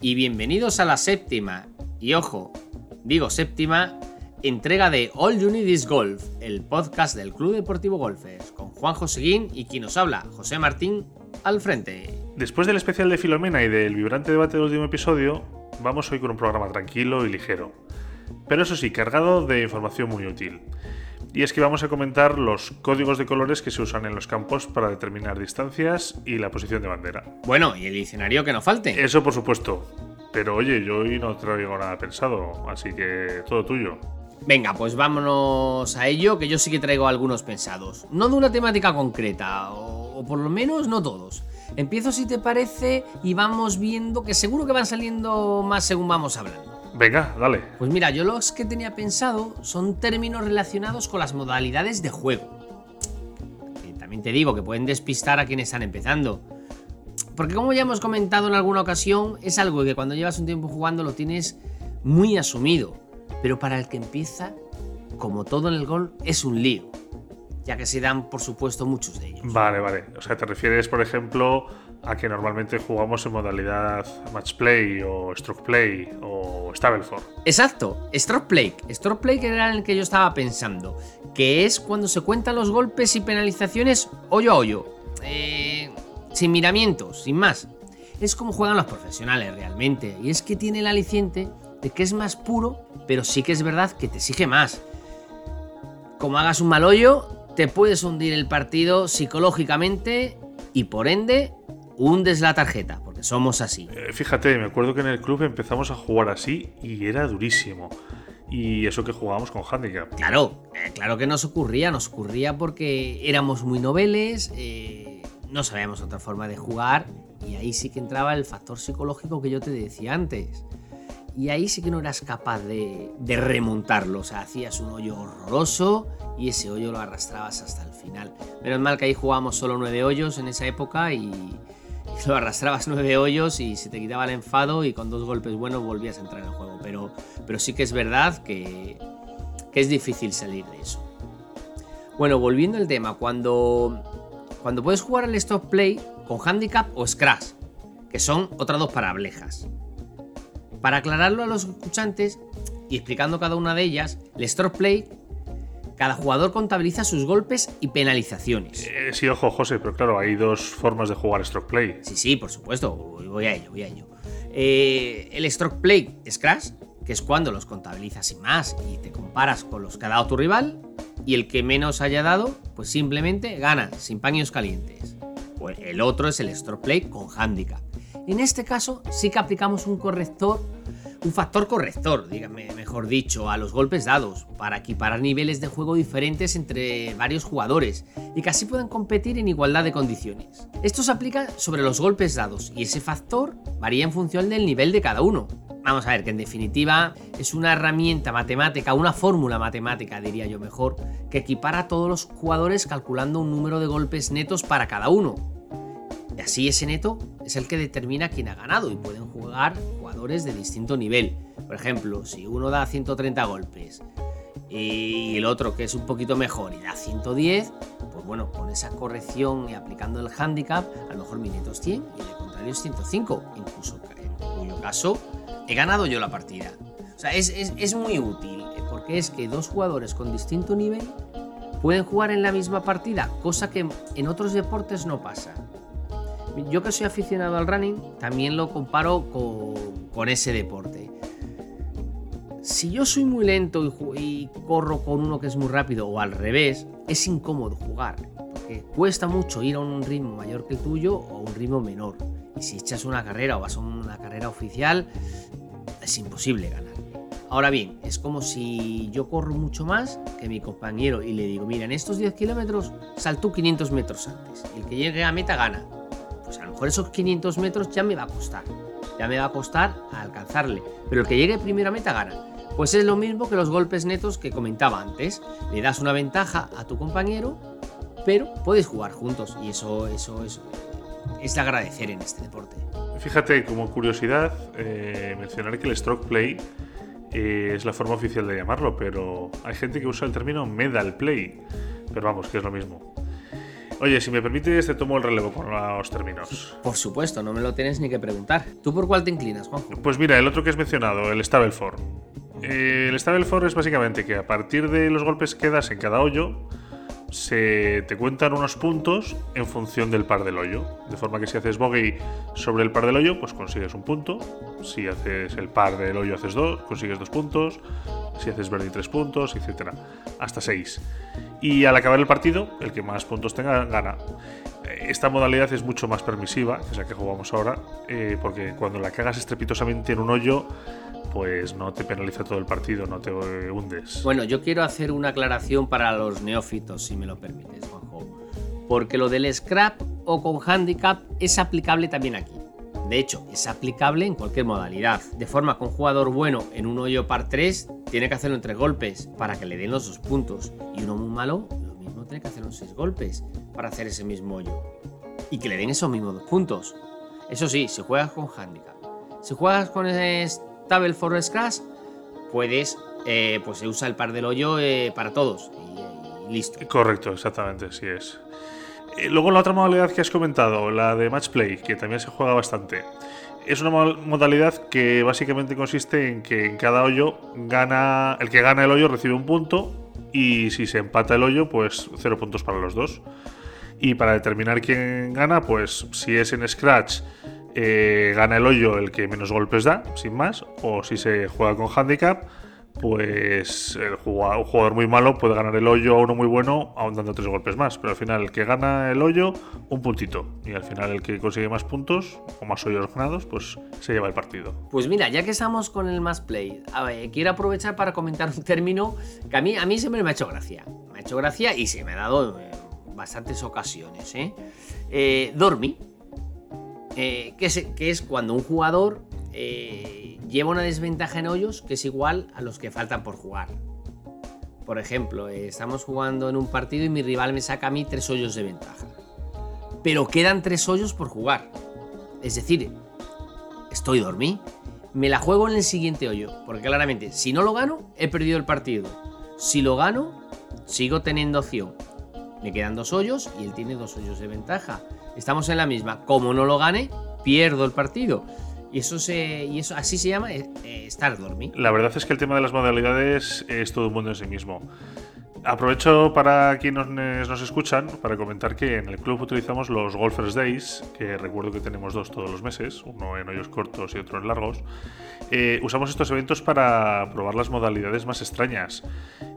Y bienvenidos a la séptima, y ojo, digo séptima, entrega de All You Need Is Golf, el podcast del Club Deportivo Golfers, con Juan Joseguín y quien nos habla, José Martín, al frente. Después del especial de Filomena y del vibrante debate del último episodio, vamos hoy con un programa tranquilo y ligero, pero eso sí, cargado de información muy útil. Y es que vamos a comentar los códigos de colores que se usan en los campos para determinar distancias y la posición de bandera. Bueno, y el diccionario que no falte. Eso por supuesto. Pero oye, yo hoy no traigo nada pensado, así que todo tuyo. Venga, pues vámonos a ello, que yo sí que traigo algunos pensados. No de una temática concreta, o, o por lo menos no todos. Empiezo si te parece y vamos viendo que seguro que van saliendo más según vamos hablando. Venga, dale. Pues mira, yo los que tenía pensado son términos relacionados con las modalidades de juego. Que también te digo que pueden despistar a quienes están empezando. Porque como ya hemos comentado en alguna ocasión, es algo que cuando llevas un tiempo jugando lo tienes muy asumido. Pero para el que empieza, como todo en el gol, es un lío. Ya que se dan, por supuesto, muchos de ellos. Vale, vale. O sea, te refieres, por ejemplo, a que normalmente jugamos en modalidad match play o stroke play o Stableford. Exacto, stroke play. Stroke play que era el que yo estaba pensando. Que es cuando se cuentan los golpes y penalizaciones hoyo a hoyo. Eh, sin miramientos, sin más. Es como juegan los profesionales realmente. Y es que tiene el aliciente de que es más puro, pero sí que es verdad que te exige más. Como hagas un mal hoyo, te puedes hundir el partido psicológicamente y por ende hundes la tarjeta, porque somos así. Eh, fíjate, me acuerdo que en el club empezamos a jugar así y era durísimo. Y eso que jugábamos con handicap. Claro, eh, claro que nos ocurría, nos ocurría porque éramos muy noveles, eh, no sabíamos otra forma de jugar y ahí sí que entraba el factor psicológico que yo te decía antes. Y ahí sí que no eras capaz de, de remontarlo, o sea, hacías un hoyo horroroso y ese hoyo lo arrastrabas hasta el final. Menos mal que ahí jugábamos solo nueve hoyos en esa época y, lo arrastrabas nueve hoyos y se te quitaba el enfado y con dos golpes buenos volvías a entrar en el juego. Pero, pero sí que es verdad que, que es difícil salir de eso. Bueno, volviendo al tema, cuando, cuando puedes jugar al stop play con handicap o scratch, que son otras dos parablejas. Para aclararlo a los escuchantes y explicando cada una de ellas, el stop play cada jugador contabiliza sus golpes y penalizaciones. Eh, sí, ojo, José, pero claro, hay dos formas de jugar stroke play. Sí, sí, por supuesto, voy a ello, voy a ello. Eh, el stroke play scratch, que es cuando los contabilizas sin más y te comparas con los que ha dado tu rival, y el que menos haya dado, pues simplemente gana, sin paños calientes. Pues el otro es el stroke play con handicap. En este caso sí que aplicamos un corrector un factor corrector, dígame mejor dicho, a los golpes dados, para equiparar niveles de juego diferentes entre varios jugadores y que así puedan competir en igualdad de condiciones. Esto se aplica sobre los golpes dados y ese factor varía en función del nivel de cada uno. Vamos a ver que en definitiva es una herramienta matemática, una fórmula matemática diría yo mejor, que equipara a todos los jugadores calculando un número de golpes netos para cada uno. Y así ese neto es el que determina quién ha ganado y pueden jugar jugadores de distinto nivel. Por ejemplo, si uno da 130 golpes y el otro que es un poquito mejor y da 110, pues bueno, con esa corrección y aplicando el handicap, a lo mejor mi neto es 100 y el contrario es 105. Incluso en cuyo caso he ganado yo la partida. O sea, es, es, es muy útil porque es que dos jugadores con distinto nivel pueden jugar en la misma partida, cosa que en otros deportes no pasa yo que soy aficionado al running, también lo comparo con, ese deporte. Si yo soy muy lento y, corro con uno que es muy rápido o al revés, es incómodo jugar, porque cuesta mucho ir a un ritmo mayor que el tuyo o a un ritmo menor. Y si echas una carrera o vas a una carrera oficial, es imposible ganar. Ahora bien, es como si yo corro mucho más que mi compañero y le digo, mira, en estos 10 kilómetros saltó 500 metros antes. El que llegue a meta gana pues a lo mejor esos 500 metros ya me va a costar. Ya me va a costar alcanzarle. Pero el que llegue primero a gana. Pues es lo mismo que los golpes netos que comentaba antes. Le das una ventaja a tu compañero, pero puedes jugar juntos. Y eso, eso, eso es de agradecer en este deporte. Fíjate, como curiosidad, eh, mencionar que el stroke play eh, es la forma oficial de llamarlo, pero hay gente que usa el término medal play. Pero vamos, que es lo mismo. Oye, si me permites, te tomo el relevo con los términos. Por supuesto, no me lo tienes ni que preguntar. ¿Tú por cuál te inclinas, Juanjo? Pues mira, el otro que has mencionado, el Stableford. Eh, el Stableford es básicamente que a partir de los golpes que das en cada hoyo, se te cuentan unos puntos en función del par del hoyo. De forma que si haces bogey sobre el par del hoyo, pues consigues un punto. Si haces el par del hoyo, haces dos, consigues dos puntos. Si haces birdie, tres puntos, etcétera. Hasta seis. Y al acabar el partido, el que más puntos tenga, gana. Esta modalidad es mucho más permisiva, que es la que jugamos ahora, eh, porque cuando la cagas estrepitosamente en un hoyo, pues no te penaliza todo el partido, no te hundes. Bueno, yo quiero hacer una aclaración para los neófitos, si me lo permites, Juanjo. Porque lo del scrap o con handicap es aplicable también aquí. De hecho, es aplicable en cualquier modalidad. De forma que un jugador bueno en un hoyo par 3 tiene que hacerlo en tres golpes para que le den los dos puntos. Y uno muy malo, lo mismo tiene que hacerlo en seis golpes para hacer ese mismo hoyo. Y que le den esos mismos dos puntos. Eso sí, si juegas con handicap. Si juegas con Table for Scratch, puedes, eh, pues se usa el par del hoyo eh, para todos. Y, listo. Correcto, exactamente, así es. Eh, luego la otra modalidad que has comentado, la de match play, que también se juega bastante. Es una modalidad que básicamente consiste en que en cada hoyo gana el que gana el hoyo recibe un punto y si se empata el hoyo, pues cero puntos para los dos. Y para determinar quién gana, pues si es en Scratch, eh, gana el hoyo el que menos golpes da, sin más. O si se juega con handicap, pues un jugador muy malo puede ganar el hoyo a uno muy bueno, aún dando tres golpes más. Pero al final, el que gana el hoyo, un puntito. Y al final, el que consigue más puntos o más hoyos ganados, pues se lleva el partido. Pues mira, ya que estamos con el más play, quiero aprovechar para comentar un término que a mí, a mí siempre me ha hecho gracia. Me ha hecho gracia y se me ha dado en bastantes ocasiones. ¿eh? Eh, eh, que, es, cuando un jugador eh, lleva una desventaja en hoyos que es igual a los que faltan por jugar. Por ejemplo, eh, estamos jugando en un partido y mi rival me saca a mí tres hoyos de ventaja. Pero quedan tres hoyos por jugar. Es decir, estoy dormí. Me la juego en el siguiente hoyo. Porque claramente, si no lo gano, he perdido el partido. Si lo gano, sigo teniendo opción. Me quedan dos hoyos y él tiene dos hoyos de ventaja estamos en la misma. Como no lo gane, pierdo el partido. Y eso, se, y eso así se llama eh, eh, estar dormido. La verdad es que el tema de las modalidades es todo un mundo en sí mismo. Aprovecho para quienes nos escuchan para comentar que en el club utilizamos los Golfers Days, que recuerdo que tenemos dos todos los meses, uno en hoyos cortos y otro en largos. Eh, usamos estos eventos para probar las modalidades más extrañas.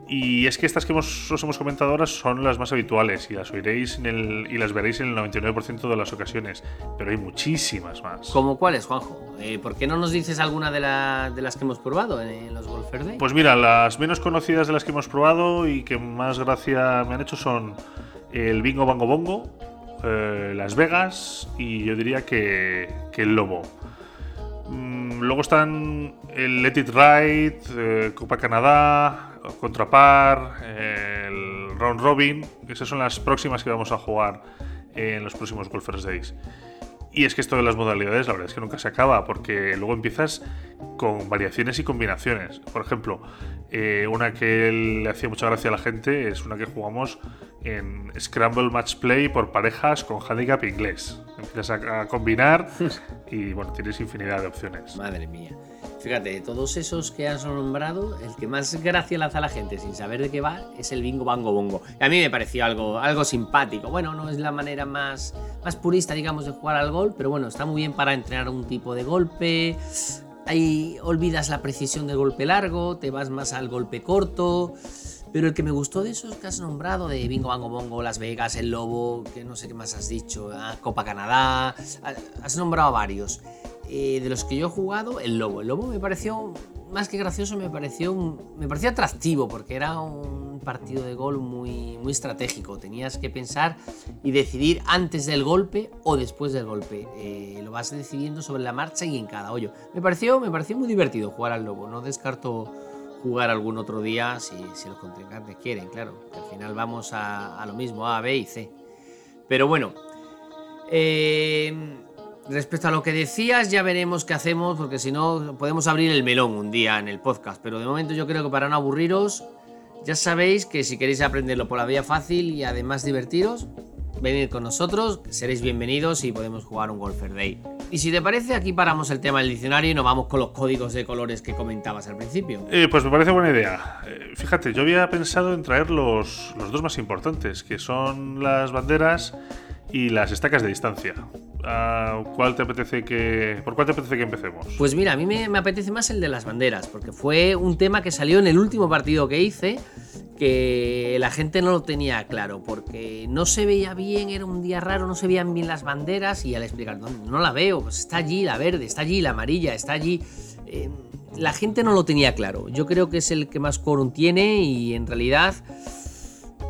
Y es que estas que os hemos comentado ahora son las más habituales y las oiréis y las veréis en el 99% de las ocasiones, pero hay muchísimas más. ¿Cómo cuáles, Juanjo? Eh, ¿Por qué no nos dices alguna de, las que hemos probado en, los Golfer Days? Pues mira, las menos conocidas de las que hemos probado y que más gracia me han hecho son el Bingo Bango Bongo, eh, Las Vegas y yo diría que, el Lobo. Mm, luego están el Let It Ride, eh, Copa Canadá, Contrapar, el Round Robin, esas son las próximas que vamos a jugar en los próximos Golfers Days. Y es que esto de las modalidades, la verdad es que nunca se acaba, porque luego empiezas con variaciones y combinaciones. Por ejemplo, eh, una que le hacía mucha gracia a la gente es una que jugamos en Scramble Match Play por parejas con handicap inglés. Empiezas a combinar y bueno, tienes infinidad de opciones. Madre mía. Fíjate, todos esos que has nombrado, el que más gracia lanza a la gente sin saber de qué va es el bingo bango bongo. a mí me pareció algo, algo simpático. Bueno, no es la manera más, más purista, digamos, de jugar al gol, pero bueno, está muy bien para entrenar un tipo de golpe. Ahí olvidas la precisión del golpe largo, te vas más al golpe corto. Pero el que me gustó de esos que has nombrado, de Bingo Bango Bongo, Las Vegas, El Lobo, que no sé qué más has dicho, ah, Copa Canadá, has nombrado varios. Eh, de los que yo he jugado, el lobo. El lobo me pareció, más que gracioso, me pareció, me pareció atractivo porque era un partido de gol muy, muy estratégico. Tenías que pensar y decidir antes del golpe o después del golpe. Eh, lo vas decidiendo sobre la marcha y en cada hoyo. Me pareció, me pareció muy divertido jugar al lobo. No descarto jugar algún otro día si, si los contrincantes quieren, claro. al final vamos a, a, lo mismo, A, B y C. Pero bueno. Eh, Respecto a lo que decías, ya veremos qué hacemos, porque si no, podemos abrir el melón un día en el podcast. Pero de momento yo creo que para no aburriros, ya sabéis que si queréis aprenderlo por la vía fácil y además divertiros, venid con nosotros, seréis bienvenidos y podemos jugar un Golfer Day. Y si te parece, aquí paramos el tema del diccionario y nos vamos con los códigos de colores que comentabas al principio. Eh, pues me parece buena idea. Eh, fíjate, yo había pensado en traer los, los dos más importantes, que son las banderas y las estacas de distancia. Ah, ¿Cuál te apetece que, ¿Por cuál te apetece que empecemos? Pues mira, a mí me, apetece más el de las banderas, porque fue un tema que salió en el último partido que hice, que la gente no lo tenía claro, porque no se veía bien, era un día raro, no se veían bien las banderas, y al explicar, no, no la veo, pues está allí la verde, está allí la amarilla, está allí... Eh, la gente no lo tenía claro. Yo creo que es el que más quórum tiene y en realidad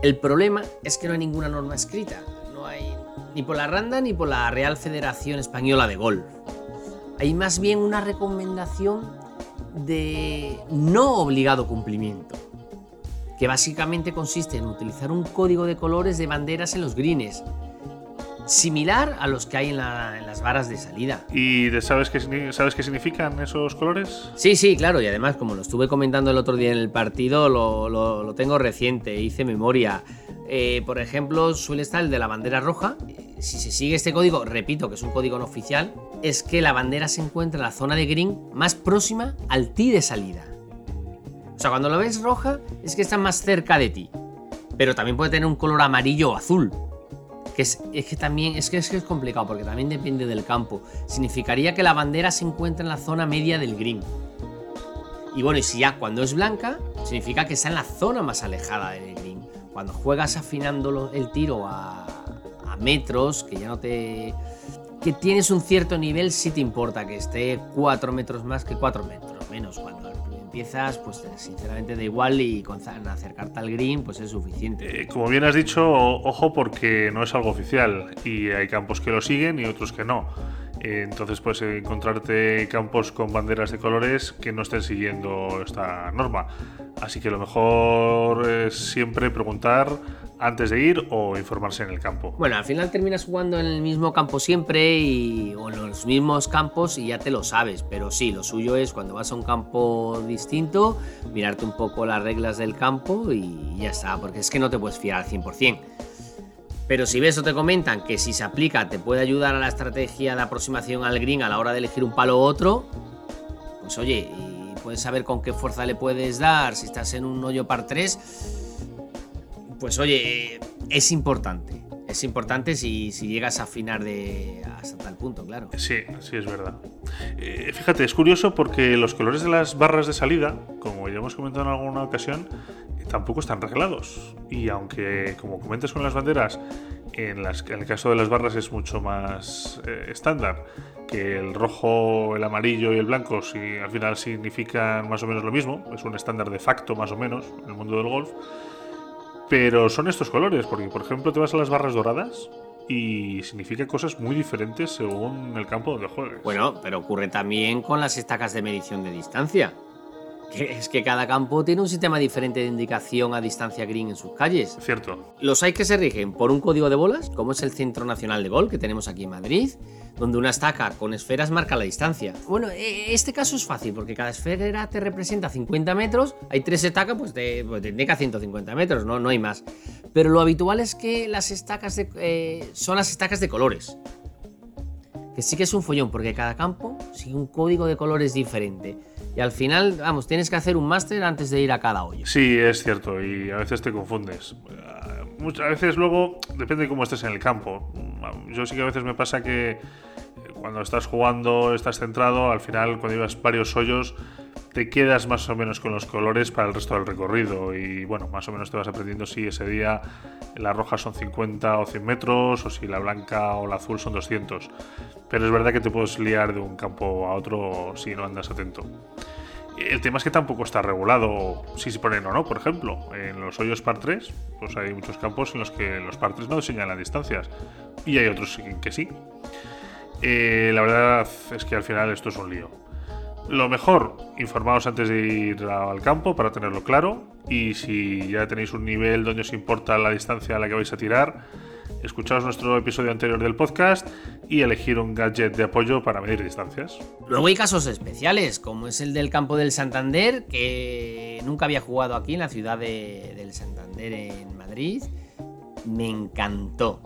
el problema es que no hay ninguna norma escrita. Ni por la Randa ni por la Real Federación Española de Golf. Hay más bien una recomendación de no obligado cumplimiento, que básicamente consiste en utilizar un código de colores de banderas en los greens, similar a los que hay en, la, en, las varas de salida. ¿Y sabes qué, sabes qué significan esos colores? Sí, sí, claro, y además como lo estuve comentando el otro día en el partido, lo, lo, lo tengo reciente, hice memoria. Eh, por ejemplo, suele estar el de la bandera roja. Si se sigue este código, repito que es un código no oficial, es que la bandera se encuentra en la zona de green más próxima al tee de salida. O sea, cuando lo ves roja, es que está más cerca de ti. Pero también puede tener un color amarillo o azul. Que es, es que también es que, es que es complicado porque también depende del campo. Significaría que la bandera se encuentra en la zona media del green. Y bueno, y si ya cuando es blanca, significa que está en la zona más alejada del green cuando juegas afinando el tiro a, metros, que ya no te. que tienes un cierto nivel, sí te importa que esté 4 metros más que 4 metros menos. Cuando pues sinceramente da igual y con acercarte al green, pues es suficiente. Eh, como bien has dicho, ojo porque no es algo oficial y hay campos que lo siguen y otros que no. Entonces puedes encontrarte campos con banderas de colores que no estén siguiendo esta norma. Así que lo mejor es siempre preguntar antes de ir o informarse en el campo. Bueno, al final terminas jugando en el mismo campo siempre y, o en los mismos campos y ya te lo sabes. Pero sí, lo suyo es cuando vas a un campo distinto, mirarte un poco las reglas del campo y ya está, porque es que no te puedes fiar al 100%. Pero si ves o te comentan que si se aplica te puede ayudar a la estrategia de aproximación al green a la hora de elegir un palo u otro, pues oye, puedes saber con qué fuerza le puedes dar si estás en un hoyo par 3, pues oye, es importante. Es importante si, si, llegas a afinar de hasta tal punto, claro. Sí, sí, es verdad. Eh, fíjate, es curioso porque los colores de las barras de salida, como ya hemos comentado en alguna ocasión, tampoco están reglados. Y aunque, como comentas con las banderas, en, las, en el caso de las barras es mucho más eh, estándar, que el rojo, el amarillo y el blanco si, al final significan más o menos lo mismo, es un estándar de facto más o menos en el mundo del golf. Pero son estos colores, porque por ejemplo te vas a las barras doradas y significa cosas muy diferentes según el campo donde juegues. Bueno, pero ocurre también con las estacas de medición de distancia. Que es que cada campo tiene un sistema diferente de indicación a distancia green en sus calles. Cierto. Los hay que se rigen por un código de bolas, como es el Centro Nacional de Gol que tenemos aquí en Madrid, donde una estaca con esferas marca la distancia. Bueno, este caso es fácil porque cada esfera te representa 50 metros, hay tres estacas, pues te, pues te indica 150 metros, ¿no? no hay más. Pero lo habitual es que las estacas de, eh, son las estacas de colores. Que sí que es un follón porque cada campo sigue un código de colores diferente. Y al final, vamos, tienes que hacer un máster antes de ir a cada hoyo. Sí, es cierto, y a veces te confundes. Muchas veces luego depende de cómo estés en el campo. Yo sí que a veces me pasa que cuando estás jugando, estás centrado, al final cuando llevas varios hoyos, te quedas más o menos con los colores para el resto del recorrido. Y bueno, más o menos te vas aprendiendo si ese día la roja son 50 o 100 metros, o si la blanca o la azul son 200. Pero es verdad que te puedes liar de un campo a otro si no andas atento. El tema es que tampoco está regulado si se ponen o no, por ejemplo. En los hoyos par 3, pues hay muchos campos en los que los par 3 no señalan distancias. Y hay otros que sí. Eh, la verdad es que al final esto es un lío. Lo mejor, informaos antes de ir al campo para tenerlo claro. Y si ya tenéis un nivel donde os importa la distancia a la que vais a tirar, escuchaos nuestro episodio anterior del podcast y elegir un gadget de apoyo para medir distancias. Luego hay casos especiales, como es el del campo del Santander, que nunca había jugado aquí en la ciudad de, del Santander en Madrid. Me encantó.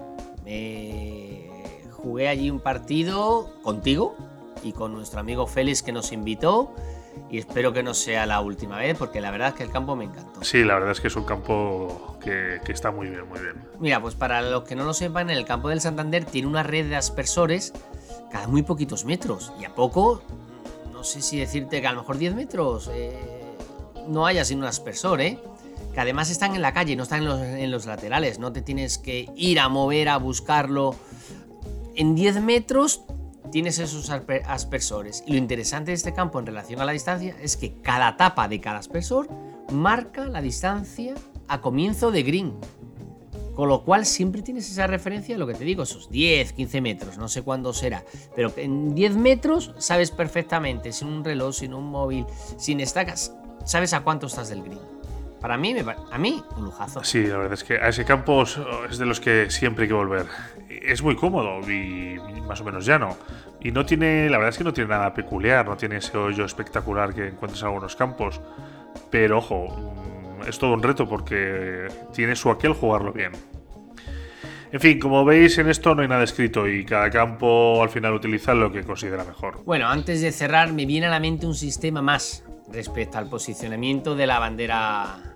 Eh, jugué allí un partido contigo y con nuestro amigo Félix que nos invitó y espero que no sea la última vez porque la verdad es que el campo me encantó. Sí, la verdad es que es un campo que, que, está muy bien, muy bien. Mira, pues para los que no lo sepan, el campo del Santander tiene una red de aspersores cada muy poquitos metros y a poco, no sé si decirte que a lo mejor 10 metros eh, no haya sin un aspersor, ¿eh? Que además están en la calle, no están en los, en los laterales, no te tienes que ir a mover a buscarlo. En 10 metros tienes esos aspersores. Y lo interesante de este campo en relación a la distancia es que cada tapa de cada aspersor marca la distancia a comienzo de green. Con lo cual siempre tienes esa referencia a lo que te digo, esos 10, 15 metros, no sé cuándo será. Pero en 10 metros sabes perfectamente, sin un reloj, sin un móvil, sin estacas, sabes a cuánto estás del green. Para mí, a mí, un lujazo. Sí, la verdad es que a ese campo es de los que siempre hay que volver. Es muy cómodo y más o menos llano. Y no tiene, la verdad es que no tiene nada peculiar, no tiene ese hoyo espectacular que encuentras en algunos campos. Pero ojo, mm, es todo un reto porque tiene su aquel jugarlo bien. En fin, como veis, en esto no hay nada escrito y cada campo al final utiliza lo que considera mejor. Bueno, antes de cerrar, me viene a la mente un sistema más respecto al posicionamiento de la bandera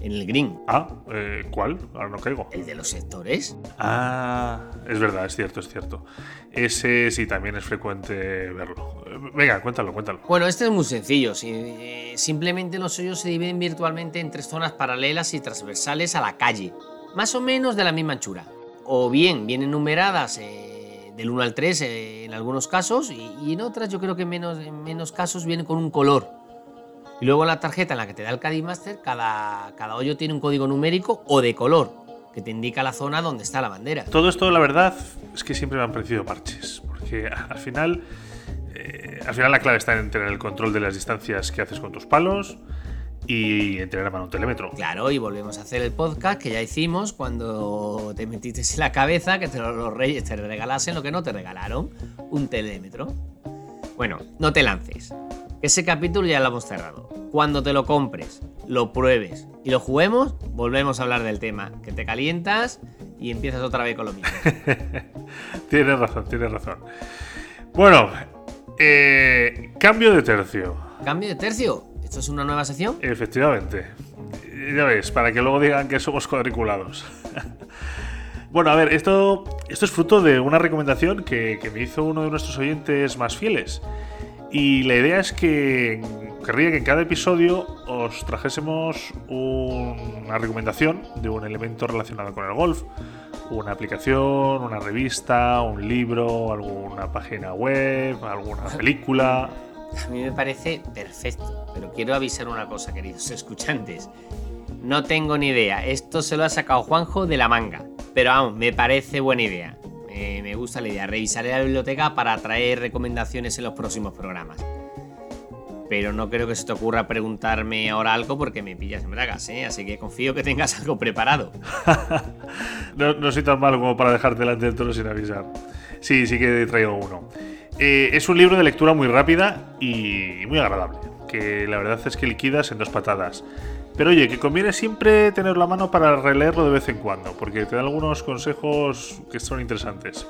en el green. Ah, eh, ¿cuál? Ahora no caigo. El de los sectores. Ah, es verdad, es cierto, es cierto. Ese sí también es frecuente verlo. Venga, cuéntalo, cuéntalo. Bueno, este es muy sencillo. Eh, simplemente los hoyos se dividen virtualmente en tres zonas paralelas y transversales a la calle, más o menos de la misma anchura. O bien vienen numeradas eh, del 1 al 3 en algunos casos y, en otras yo creo que menos, en menos casos vienen con un color y luego la tarjeta en la que te da el Caddy Master, cada, cada hoyo tiene un código numérico o de color que te indica la zona donde está la bandera. Todo esto, la verdad, es que siempre me han parecido parches, porque al final, eh, al final la clave está en tener el control de las distancias que haces con tus palos y en tener a mano un telémetro. Claro, y volvemos a hacer el podcast que ya hicimos cuando te metiste en la cabeza que los reyes te regalasen lo que no te regalaron, un telémetro. Bueno, no te lances. Ese capítulo ya lo hemos cerrado. Cuando te lo compres, lo pruebes y lo juguemos, volvemos a hablar del tema. Que te calientas y empiezas otra vez con lo mismo. tienes razón, tienes razón. Bueno, eh, cambio de tercio. ¿Cambio de tercio? ¿Esto es una nueva sección? Efectivamente. Ya ves, para que luego digan que somos cuadriculados. bueno, a ver, esto, esto es fruto de una recomendación que, que me hizo uno de nuestros oyentes más fieles. Y la idea es que querría que en cada episodio os trajésemos una recomendación de un elemento relacionado con el golf. Una aplicación, una revista, un libro, alguna página web, alguna película. A mí me parece perfecto, pero quiero avisar una cosa, queridos escuchantes. No tengo ni idea, esto se lo ha sacado Juanjo de la manga, pero aún me parece buena idea me gusta la idea. Revisaré la biblioteca para traer recomendaciones en los próximos programas. Pero no creo que se te ocurra preguntarme ahora algo porque me pillas en bragas, ¿eh? Así que confío que tengas algo preparado. no, soy tan malo como para dejarte delante del toro sin avisar. Sí, sí que traigo uno. Eh, es un libro de lectura muy rápida y muy agradable, que la verdad es que liquidas en dos patadas. Pero oye, que conviene siempre tenerlo a mano para releerlo de vez en cuando, porque te da algunos consejos que son interesantes.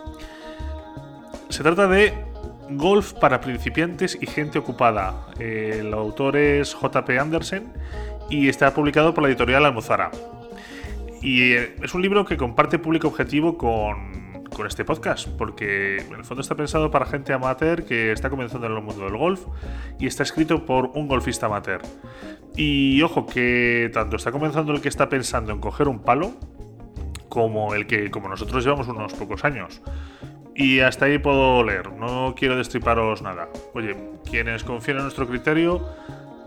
Se trata de Golf para principiantes y gente ocupada. El autor es JP Andersen y está publicado por la editorial Almozara. Y eh, es un libro que comparte público objetivo con con este podcast, porque en el fondo está pensado para gente amateur que está comenzando en el mundo del golf y está escrito por un golfista amateur. Y ojo que tanto está comenzando el que está pensando en coger un palo, como el que, como nosotros llevamos unos pocos años. Y hasta ahí puedo leer, no quiero destriparos nada. Oye, quienes confíen en nuestro criterio,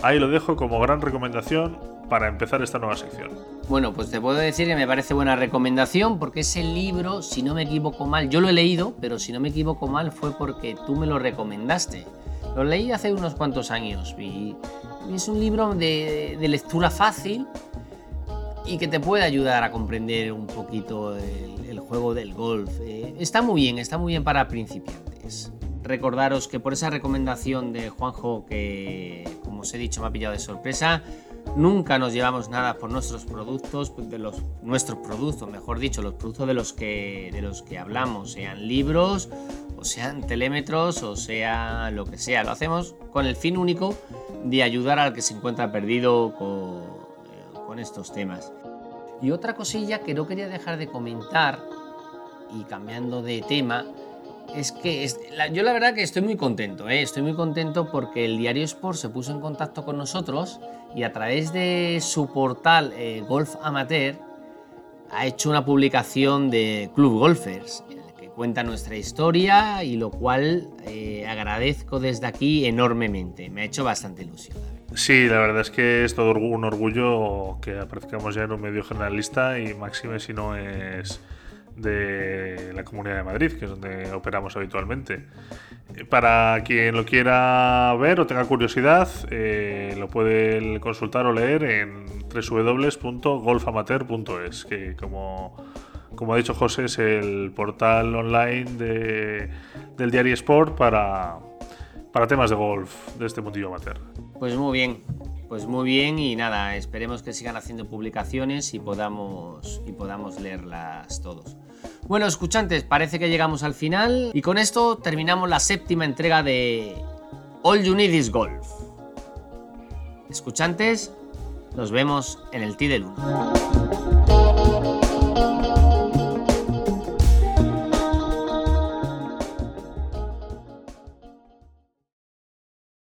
ahí lo dejo como gran recomendación para empezar esta nueva sección. Bueno, pues te puedo decir que me parece buena recomendación porque ese libro, si no me equivoco mal, yo lo he leído, pero si no me equivoco mal fue porque tú me lo recomendaste. Lo leí hace unos cuantos años y es un libro de, lectura fácil y que te puede ayudar a comprender un poquito el, juego del golf. Eh, está muy bien, está muy bien para principiantes. Recordaros que por esa recomendación de Juanjo que, como os he dicho, me ha pillado de sorpresa, nunca nos llevamos nada por nuestros productos, de los, nuestros productos, mejor dicho, los productos de los, que, de los que hablamos, sean libros, o sean telémetros, o sea lo que sea. Lo hacemos con el fin único de ayudar al que se encuentra perdido con, eh, estos temas. Y otra cosilla que no quería dejar de comentar, y cambiando de tema, es que yo la verdad que estoy muy contento, ¿eh? estoy muy contento porque el diario Sport se puso en contacto con nosotros y a través de su portal eh, Golf Amateur ha hecho una publicación de Club Golfers que cuenta nuestra historia y lo cual eh, agradezco desde aquí enormemente. Me ha hecho bastante ilusión. Sí, la verdad es que es todo un orgullo que aparezcamos ya en un medio generalista y máxime si no es de la Comunidad de Madrid, que es donde operamos habitualmente. Para quien lo quiera ver o tenga curiosidad, eh, lo puede consultar o leer en www.golfamateur.es, que como, como ha dicho José es el portal online de, del diario Sport para, para temas de golf de este mundillo amateur. Pues muy bien, pues muy bien y nada, esperemos que sigan haciendo publicaciones y podamos, y podamos leerlas todos. Bueno, escuchantes, parece que llegamos al final y con esto terminamos la séptima entrega de All You Need Is Golf. Escuchantes, nos vemos en el T del 1.